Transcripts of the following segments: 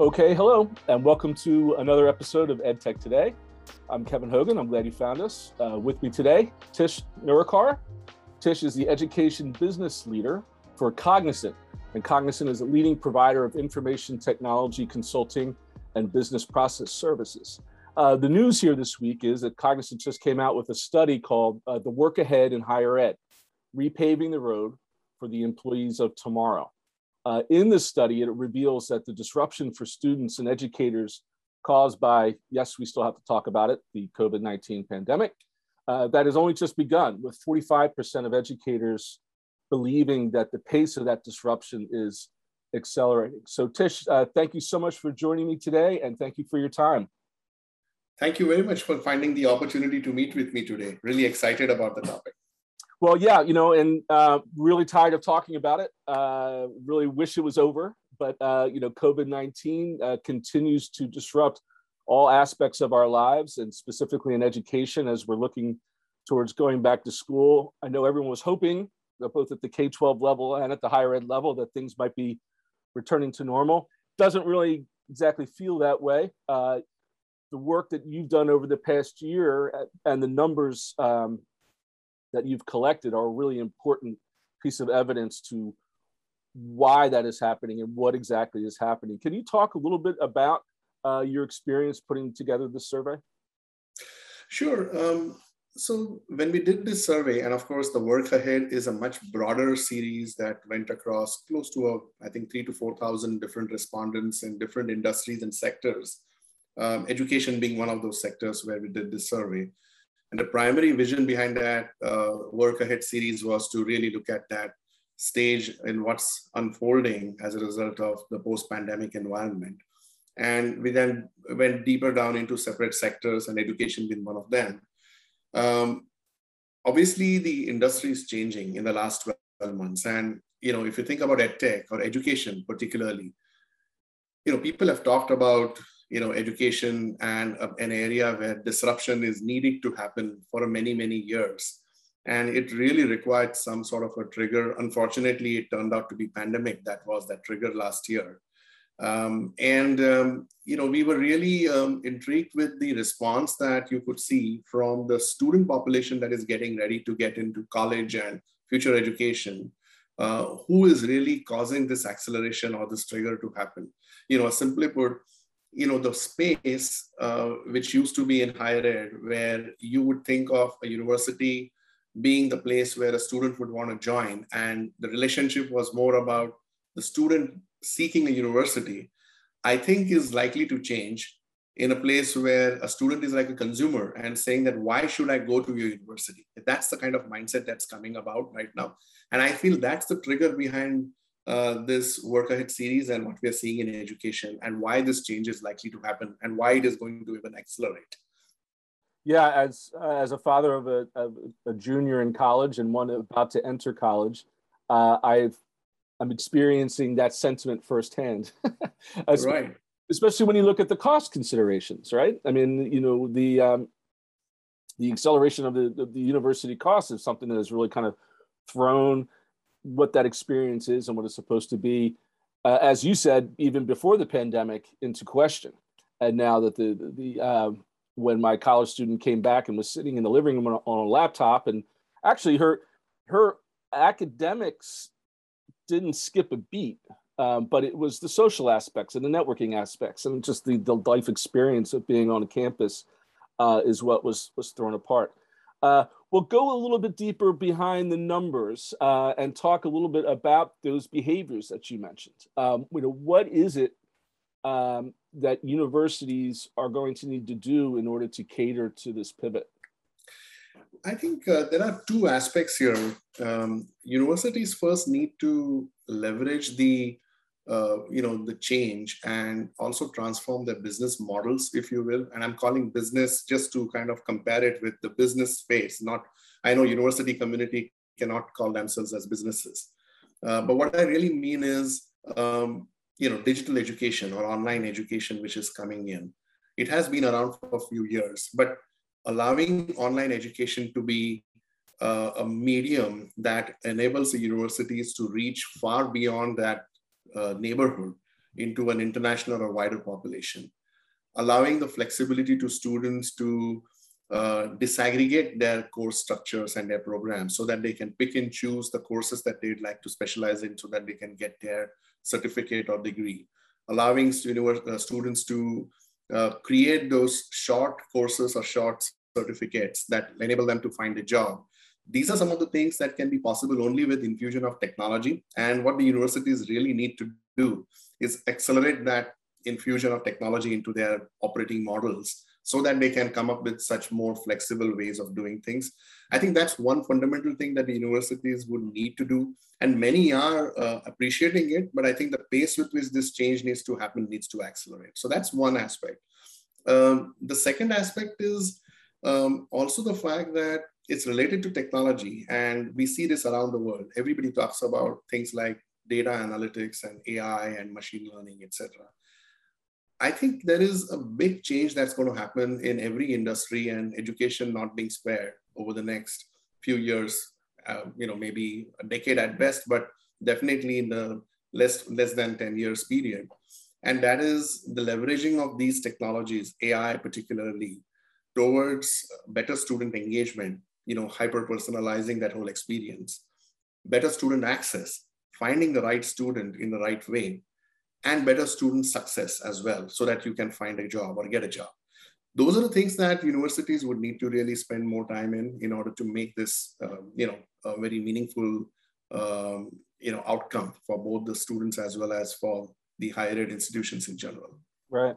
Okay, hello, and welcome to another episode of EdTech Today. I'm Kevin Hogan. I'm glad you found us. Uh, with me today, Tish Nurakar. Tish is the education business leader for Cognizant, and Cognizant is a leading provider of information technology consulting and business process services. Uh, the news here this week is that Cognizant just came out with a study called uh, The Work Ahead in Higher Ed Repaving the Road for the Employees of Tomorrow. Uh, in this study, it reveals that the disruption for students and educators caused by, yes, we still have to talk about it, the COVID 19 pandemic, uh, that has only just begun, with 45% of educators believing that the pace of that disruption is accelerating. So, Tish, uh, thank you so much for joining me today and thank you for your time. Thank you very much for finding the opportunity to meet with me today. Really excited about the topic. Well, yeah, you know, and uh, really tired of talking about it. Uh, really wish it was over, but uh, you know, COVID nineteen uh, continues to disrupt all aspects of our lives, and specifically in education, as we're looking towards going back to school. I know everyone was hoping both at the K twelve level and at the higher ed level that things might be returning to normal. Doesn't really exactly feel that way. Uh, the work that you've done over the past year uh, and the numbers um, that you've collected are a really important piece of evidence to why that is happening and what exactly is happening. Can you talk a little bit about uh, your experience putting together this survey? Sure. Um, so when we did this survey, and of course the work ahead is a much broader series that went across close to, a, I think, three to 4,000 different respondents in different industries and sectors. Um, education being one of those sectors where we did this survey. And the primary vision behind that uh, work ahead series was to really look at that stage and what's unfolding as a result of the post-pandemic environment. And we then went deeper down into separate sectors and education being one of them. Um, obviously, the industry is changing in the last 12 months. And you know, if you think about edtech or education particularly, you know, people have talked about you know, education and an area where disruption is needed to happen for many, many years. And it really required some sort of a trigger. Unfortunately, it turned out to be pandemic that was that trigger last year. Um, and um, you know, we were really um, intrigued with the response that you could see from the student population that is getting ready to get into college and future education. Uh, who is really causing this acceleration or this trigger to happen? You know, simply put, you know the space uh, which used to be in higher ed where you would think of a university being the place where a student would want to join and the relationship was more about the student seeking a university i think is likely to change in a place where a student is like a consumer and saying that why should i go to your university? That's the kind of mindset that's coming about right now. And i feel that's the trigger behind uh, this work ahead series and what we are seeing in education and why this change is likely to happen and why it is going to even accelerate. Yeah, as uh, as a father of a, of a, junior in college and one about to enter college, uh, I've I'm experiencing that sentiment firsthand. as, right. Especially when you look at the cost considerations, right? I mean, you know, the um, the acceleration of the, the university costs is something that has really kind of thrown what that experience is and what it's supposed to be, uh, as you said, even before the pandemic, into question. And now that the the uh, when my college student came back and was sitting in the living room on a, on a laptop, and actually her her academics didn't skip a beat, um, but it was the social aspects and the networking aspects and just the, the life experience of being on a campus uh, is what was was thrown apart. Uh, we'll go a little bit deeper behind the numbers uh, and talk a little bit about those behaviors that you mentioned. Um, you know, what is it um, that universities are going to need to do in order to cater to this pivot? I think uh, there are two aspects here. Um, universities first need to leverage the uh, you know the change and also transform their business models if you will. And i'm calling business just to kind of compare it with the business space not i know university community cannot call themselves as businesses. Uh, but what i really mean is um, you know digital education or online education which is coming in. It has been around for a few years but allowing online education to be uh, a medium that enables the universities to reach far beyond that uh, neighborhood into an international or wider population, allowing the flexibility to students to uh, disaggregate their course structures and their programs so that they can pick and choose the courses that they'd like to specialize in so that they can get their certificate or degree, allowing uh, students to uh, create those short courses or short certificates that enable them to find a job. These are some of the things that can be possible only with infusion of technology. And what the universities really need to do is accelerate that infusion of technology into their operating models so that they can come up with such more flexible ways of doing things. I think that's one fundamental thing that the universities would need to do. And many are uh, appreciating it, but I think the pace with which this change needs to happen needs to accelerate. So that's one aspect. Um, the second aspect is um, also the fact that it's related to technology. And we see this around the world. Everybody talks about things like data analytics and AI and machine learning, etc. I think there is a big change that's going to happen in every industry and education not being spared over the next few years, uh, you know, maybe a decade at best, but definitely in the less, less than 10 years period. And that is the leveraging of these technologies, AI particularly, towards better student engagement, you know, hyper personalizing that whole experience, better student access, finding the right student in the right way, and better student success as well, so that you can find a job or get a job. Those are the things that universities would need to really spend more time in in order to make this, uh, you know, a very meaningful, um, you know, outcome for both the students as well as for the higher ed institutions in general. Right.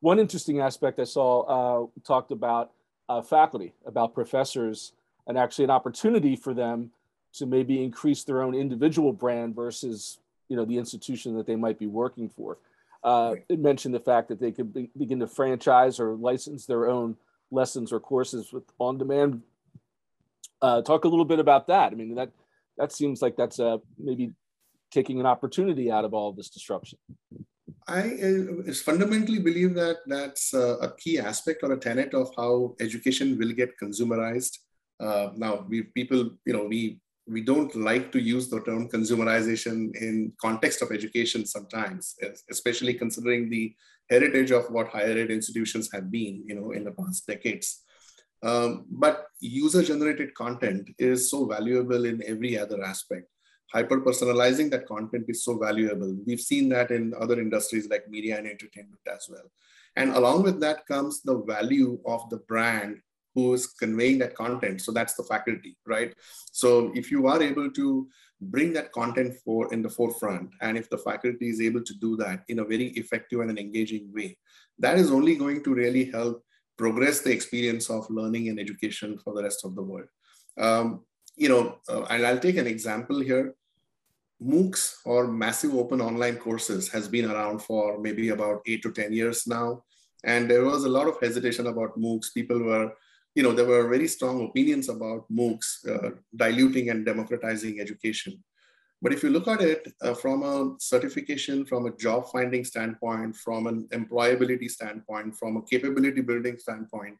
One interesting aspect I saw uh, talked about uh, faculty, about professors, and actually an opportunity for them to maybe increase their own individual brand versus you know the institution that they might be working for. Uh, it mentioned the fact that they could be, begin to franchise or license their own lessons or courses with on-demand. Uh, talk a little bit about that. I mean that that seems like that's uh, maybe taking an opportunity out of all of this disruption. I uh, fundamentally believe that that's uh, a key aspect or a tenet of how education will get consumerized. Uh, now, we people, you know, we we don't like to use the term consumerization in context of education sometimes, especially considering the heritage of what higher ed institutions have been, you know, in the past decades. Um, but user-generated content is so valuable in every other aspect. Hyper-personalizing that content is so valuable. We've seen that in other industries like media and entertainment as well. And along with that comes the value of the brand who is conveying that content. So that's the faculty, right? So if you are able to bring that content for in the forefront, and if the faculty is able to do that in a very effective and an engaging way, that is only going to really help progress the experience of learning and education for the rest of the world. Um, you know, uh, and I'll take an example here. MOOCs or massive open online courses has been around for maybe about eight to 10 years now. And there was a lot of hesitation about MOOCs. People were you know, there were very strong opinions about MOOCs uh, diluting and democratizing education. But if you look at it uh, from a certification, from a job finding standpoint, from an employability standpoint, from a capability building standpoint,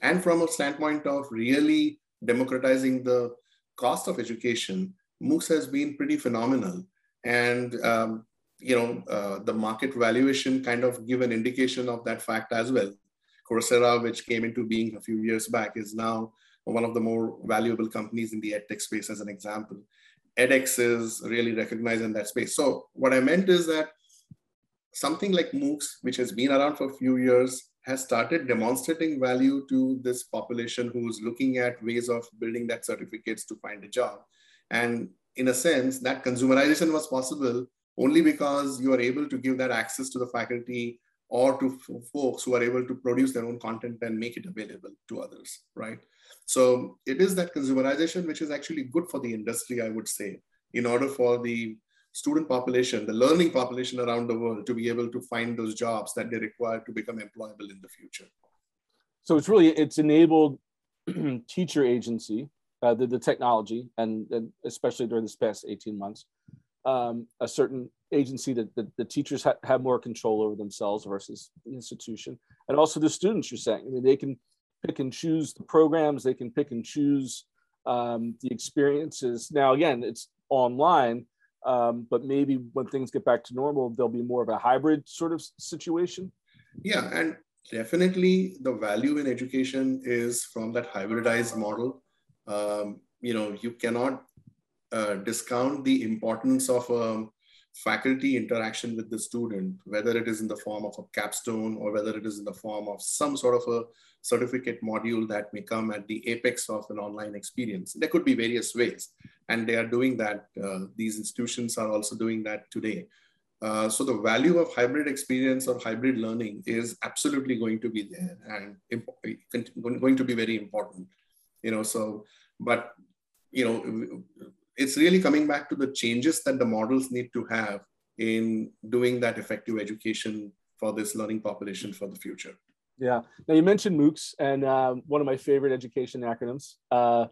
and from a standpoint of really democratizing the cost of education, MOOCs has been pretty phenomenal. And um, you know, uh, the market valuation kind of give an indication of that fact as well. Coursera, which came into being a few years back, is now one of the more valuable companies in the edtech space, as an example. edX is really recognized in that space. So what I meant is that something like MOOCs, which has been around for a few years, has started demonstrating value to this population who's looking at ways of building that certificates to find a job. And in a sense, that consumerization was possible only because you are able to give that access to the faculty or to folks who are able to produce their own content and make it available to others, right? So it is that consumerization which is actually good for the industry, I would say, in order for the student population, the learning population around the world to be able to find those jobs that they require to become employable in the future. So it's really, it's enabled teacher agency, uh, the, the technology, and, and especially during this past 18 months, um, a certain agency that the, the teachers ha- have more control over themselves versus the institution and also the students you're saying i mean they can pick and choose the programs they can pick and choose um, the experiences now again it's online Um, but maybe when things get back to normal, there'll be more of a hybrid sort of situation. Yeah, and definitely the value in education is from that hybridized model. Um, you know, you cannot uh, discount the importance of um, faculty interaction with the student, whether it is in the form of a capstone or whether it is in the form of some sort of a certificate module that may come at the apex of an online experience. There could be various ways, and they are doing that. Uh, these institutions are also doing that today. Uh, so the value of hybrid experience or hybrid learning is absolutely going to be there and going to be very important. You know, so but you know it's really coming back to the changes that the models need to have in doing that effective education for this learning population for the future. Yeah. Now you mentioned MOOCs, and uh, one of my favorite education acronyms. Uh,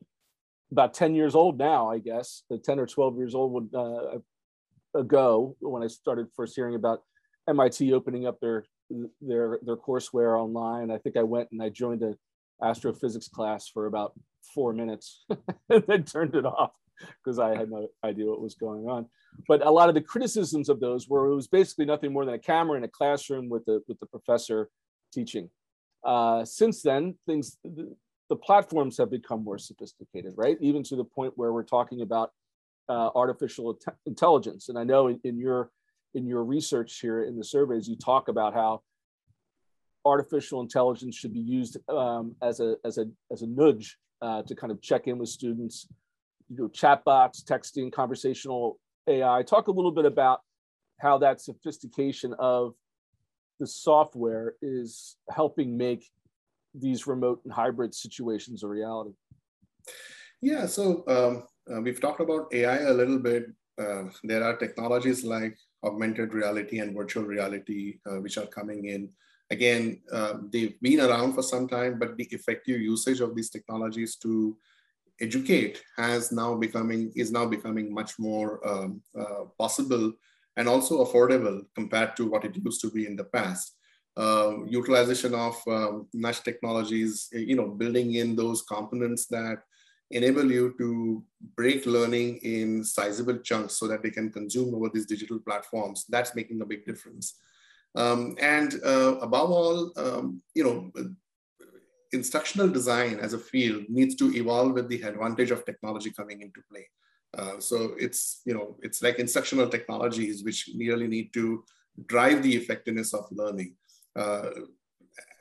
about 10 years old now, I guess, The 10 or 12 years old uh, ago when I started first hearing about MIT opening up their their their courseware online. I think I went and I joined a astrophysics class for about four minutes and then turned it off because I had no idea what was going on. But a lot of the criticisms of those were it was basically nothing more than a camera in a classroom with the with the professor teaching. Uh, since then, things the, the, platforms have become more sophisticated, right? Even to the point where we're talking about uh, artificial intelligence. And I know in, in your in your research here in the surveys, you talk about how artificial intelligence should be used um, as a as a as a nudge uh, to kind of check in with students you know, chatbots, texting, conversational AI. Talk a little bit about how that sophistication of the software is helping make these remote and hybrid situations a reality. Yeah, so um, uh, we've talked about AI a little bit. Uh, there are technologies like augmented reality and virtual reality, uh, which are coming in. Again, uh, they've been around for some time, but the effective usage of these technologies to educate has now becoming is now becoming much more um, uh, possible and also affordable compared to what it used to be in the past. Uh, utilization of um, nudge technologies, you know, building in those components that enable you to break learning in sizable chunks so that they can consume over these digital platforms. That's making a big difference. Um, and uh, above all, um, you know, instructional design as a field needs to evolve with the advantage of technology coming into play. Uh, so it's you know it's like instructional technologies which really need to drive the effectiveness of learning. Uh,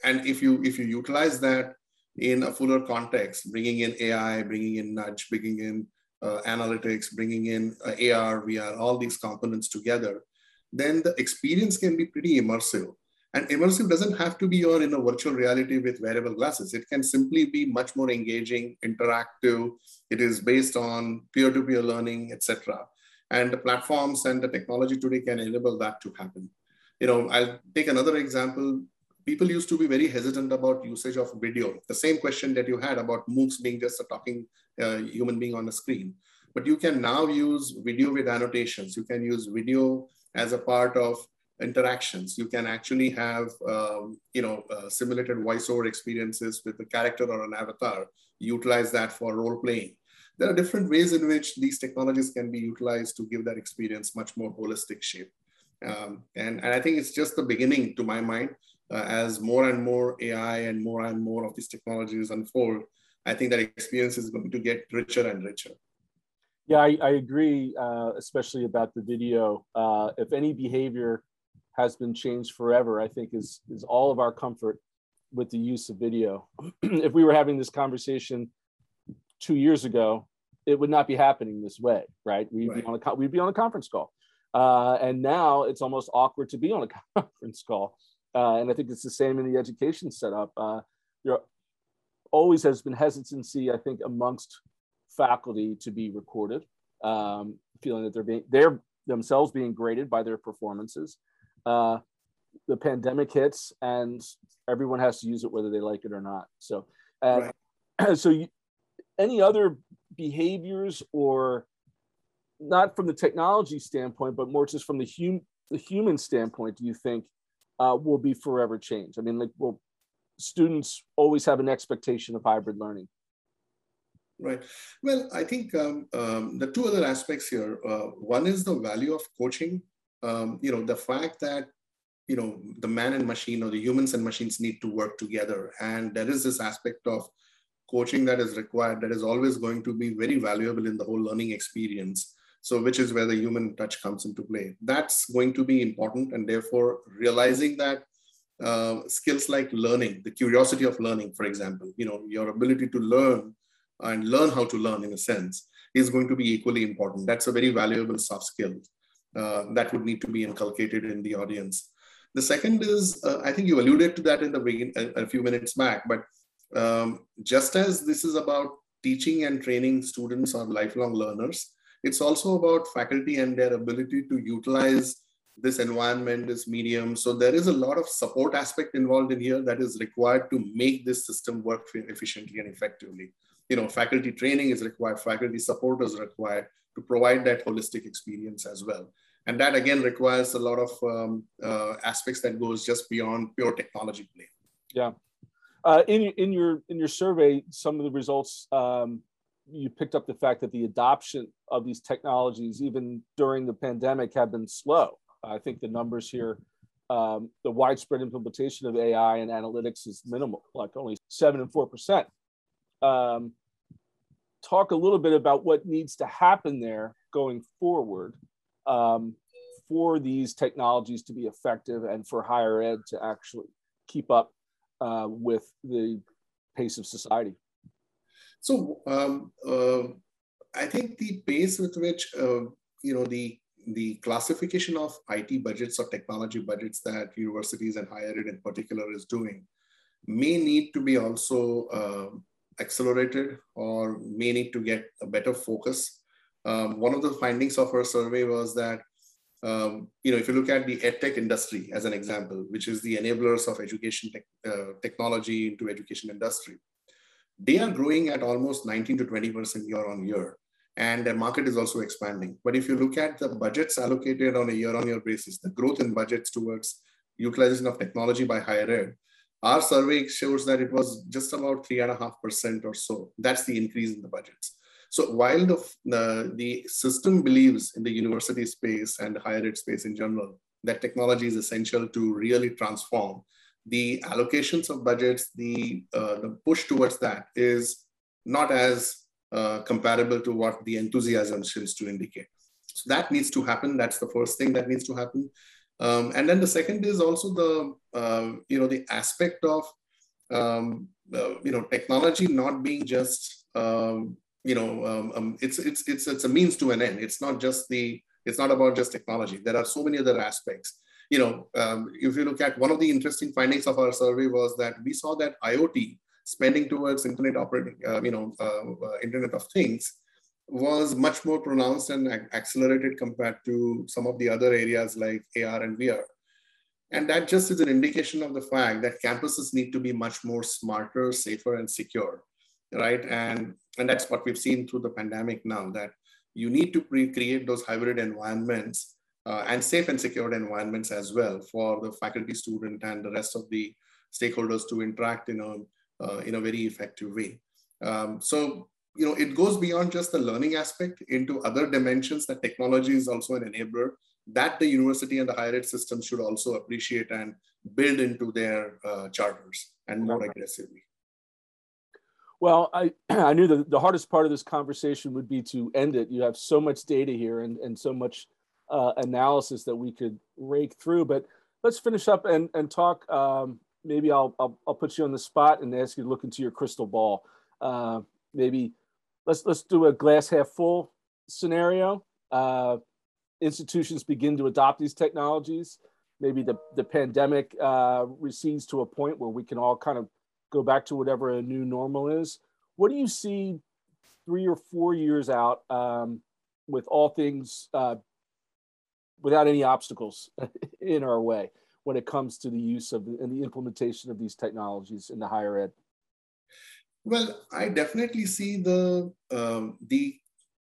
and if you if you utilize that in a fuller context, bringing in AI, bringing in nudge, bringing in uh, analytics, bringing in uh, AR, VR, all these components together, then the experience can be pretty immersive. And immersive doesn't have to be or in a virtual reality with wearable glasses. It can simply be much more engaging, interactive. It is based on peer-to-peer learning, etc. And the platforms and the technology today can enable that to happen. You know, I'll take another example. People used to be very hesitant about usage of video. The same question that you had about MOOCs being just a talking uh, human being on a screen. But you can now use video with annotations. You can use video as a part of interactions. You can actually have, um, you know, uh, simulated voiceover experiences with a character or an avatar. Utilize that for role playing. There are different ways in which these technologies can be utilized to give that experience much more holistic shape. Um, and, and I think it's just the beginning to my mind. Uh, as more and more AI and more and more of these technologies unfold, I think that experience is going to get richer and richer. Yeah, I, I agree, uh, especially about the video. Uh, if any behavior has been changed forever, I think is, is all of our comfort with the use of video. if we were having this conversation two years ago, it would not be happening this way, right? We'd, right. Be, on a, we'd be on a conference call. Uh, and now it's almost awkward to be on a conference call. Uh, and I think it's the same in the education setup. Uh, there always has been hesitancy, I think, amongst faculty to be recorded, um, feeling that they're being they're themselves being graded by their performances uh, the pandemic hits and everyone has to use it whether they like it or not. So, uh, right. so you, any other behaviors or not from the technology standpoint, but more just from the, hum, the human standpoint, do you think uh, will be forever changed? I mean, like, will students always have an expectation of hybrid learning? Right. Well, I think um, um, the two other aspects here. Uh, one is the value of coaching. Um, you know, the fact that you know the man and machine or the humans and machines need to work together, and there is this aspect of coaching that is required that is always going to be very valuable in the whole learning experience. So, which is where the human touch comes into play. That's going to be important, and therefore realizing that uh, skills like learning, the curiosity of learning, for example, you know, your ability to learn and learn how to learn in a sense is going to be equally important. That's a very valuable soft skill uh, that would need to be inculcated in the audience. The second is, uh, I think you alluded to that in the begin, a, a few minutes back, but um, just as this is about teaching and training students or lifelong learners, it's also about faculty and their ability to utilize this environment, this medium. So there is a lot of support aspect involved in here that is required to make this system work efficiently and effectively you know, faculty training is required, faculty support is required to provide that holistic experience as well. And that again requires a lot of um, uh, aspects that goes just beyond pure technology play. Yeah. Uh, in, in your in your survey, some of the results um, you picked up the fact that the adoption of these technologies, even during the pandemic, have been slow. I think the numbers here, um, the widespread implementation of AI and analytics is minimal, like only seven and four percent um, talk a little bit about what needs to happen there going forward um, for these technologies to be effective and for higher ed to actually keep up uh, with the pace of society? So um, uh, I think the pace with which uh, you know the the classification of IT budgets or technology budgets that universities and higher ed in particular is doing may need to be also uh, accelerated or may need to get a better focus. Um, one of the findings of our survey was that, um, you know, if you look at the edtech industry as an example, which is the enablers of education tech, uh, technology into education industry, they are growing at almost 19 to 20% year on year. And their market is also expanding. But if you look at the budgets allocated on a year on year basis, the growth in budgets towards utilization of technology by higher ed our survey shows that it was just about three and a half percent or so. That's the increase in the budgets. So while the, the, the system believes in the university space and higher ed space in general, that technology is essential to really transform, the allocations of budgets, the, uh, the push towards that is not as uh, comparable to what the enthusiasm seems to indicate. So that needs to happen. That's the first thing that needs to happen. Um, and then the second is also the uh, you know the aspect of um, uh, you know technology not being just um, you know um, um, it's it's it's it's a means to an end. It's not just the it's not about just technology. There are so many other aspects. You know, um, if you look at one of the interesting findings of our survey was that we saw that IoT spending towards internet operating, uh, you know, uh, uh, Internet of Things was much more pronounced and accelerated compared to some of the other areas like AR and VR. And that just is an indication of the fact that campuses need to be much more smarter, safer, and secure, right? And, and that's what we've seen through the pandemic now, that you need to create those hybrid environments uh, and safe and secured environments as well for the faculty, student, and the rest of the stakeholders to interact in a, uh, in a very effective way. Um, so you know, it goes beyond just the learning aspect into other dimensions that technology is also an enabler that the university and the higher ed system should also appreciate and build into their uh, charters and more aggressively. Well, I, I knew that the hardest part of this conversation would be to end it. You have so much data here and, and so much uh, analysis that we could rake through, but let's finish up and, and talk. Um, maybe I'll, I'll, I'll, put you on the spot and ask you to look into your crystal ball. Uh, maybe let's let's do a glass half full scenario. Uh, institutions begin to adopt these technologies. Maybe the the pandemic uh, recedes to a point where we can all kind of go back to whatever a new normal is. What do you see three or four years out um, with all things uh, without any obstacles in our way when it comes to the use of and the implementation of these technologies in the higher ed? Well, I definitely see the um, the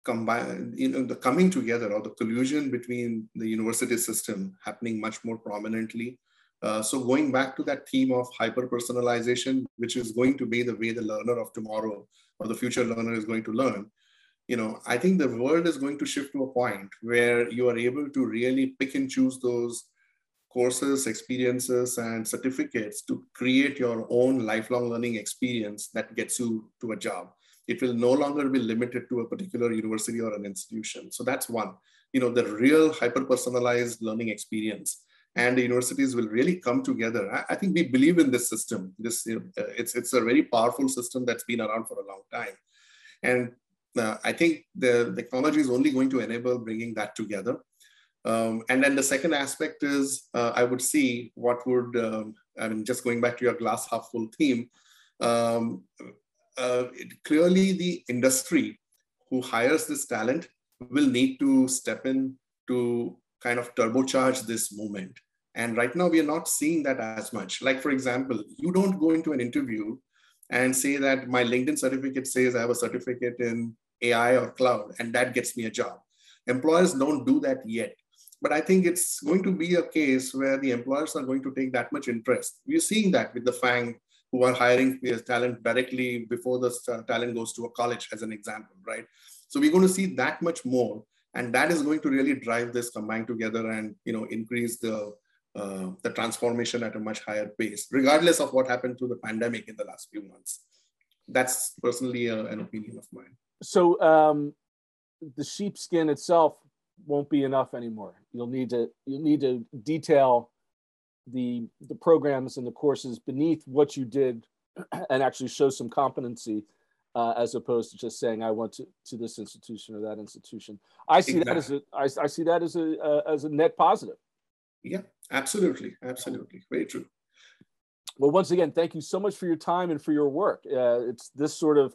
combine, you know, the coming together or the collusion between the university system happening much more prominently Uh, so going back to that theme of hyper personalization, which is going to be the way the learner of tomorrow or the future learner is going to learn, you know, I think the world is going to shift to a point where you are able to really pick and choose those courses, experiences, and certificates to create your own lifelong learning experience that gets you to a job. It will no longer be limited to a particular university or an institution. So that's one, you know, the real hyper personalized learning experience and the universities will really come together. I, I think we believe in this system. This you know, uh, it's it's a very powerful system that's been around for a long time, and uh, I think the, technology is only going to enable bringing that together. Um, and then the second aspect is uh, I would see what would um, I mean just going back to your glass half full theme. Um, uh, it, clearly, the industry who hires this talent will need to step in to kind of turbocharge this movement. And right now, we are not seeing that as much. Like, for example, you don't go into an interview and say that my LinkedIn certificate says I have a certificate in AI or cloud, and that gets me a job. Employers don't do that yet. But I think it's going to be a case where the employers are going to take that much interest. We're seeing that with the FANG who are hiring their talent directly before the talent goes to a college, as an example, right? So we're going to see that much more. And that is going to really drive this combined together and you know increase the uh, the transformation at a much higher pace, regardless of what happened through the pandemic in the last few months. That's personally uh, an opinion of mine. So um, the sheepskin itself won't be enough anymore. You'll need to you'll need to detail the the programs and the courses beneath what you did, and actually show some competency. Uh, as opposed to just saying I went to, to this institution or that institution, I see exactly. that as a I, I see that as a uh, as a net positive. Yeah, absolutely. Absolutely. Very true. Well, once again, thank you so much for your time and for your work. Uh, it's this sort of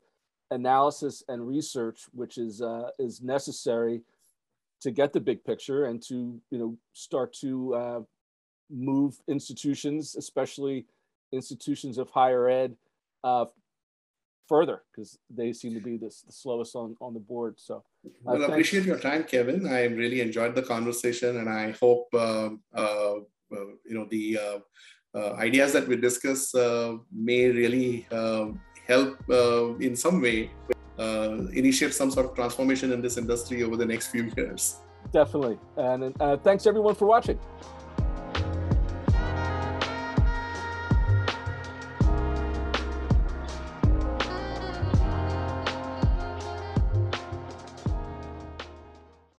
analysis and research which is uh, is necessary to get the big picture and to you know start to uh, move institutions, especially institutions of higher ed, uh, further because they seem to be this, the slowest on, on the board. So, uh, well, I appreciate your time, Kevin. I really enjoyed the conversation, and I hope uh, uh, uh you know the uh, uh, ideas that we discuss may really help in some way initiate some sort of transformation in this industry over the next few years. Definitely, and thanks everyone for watching.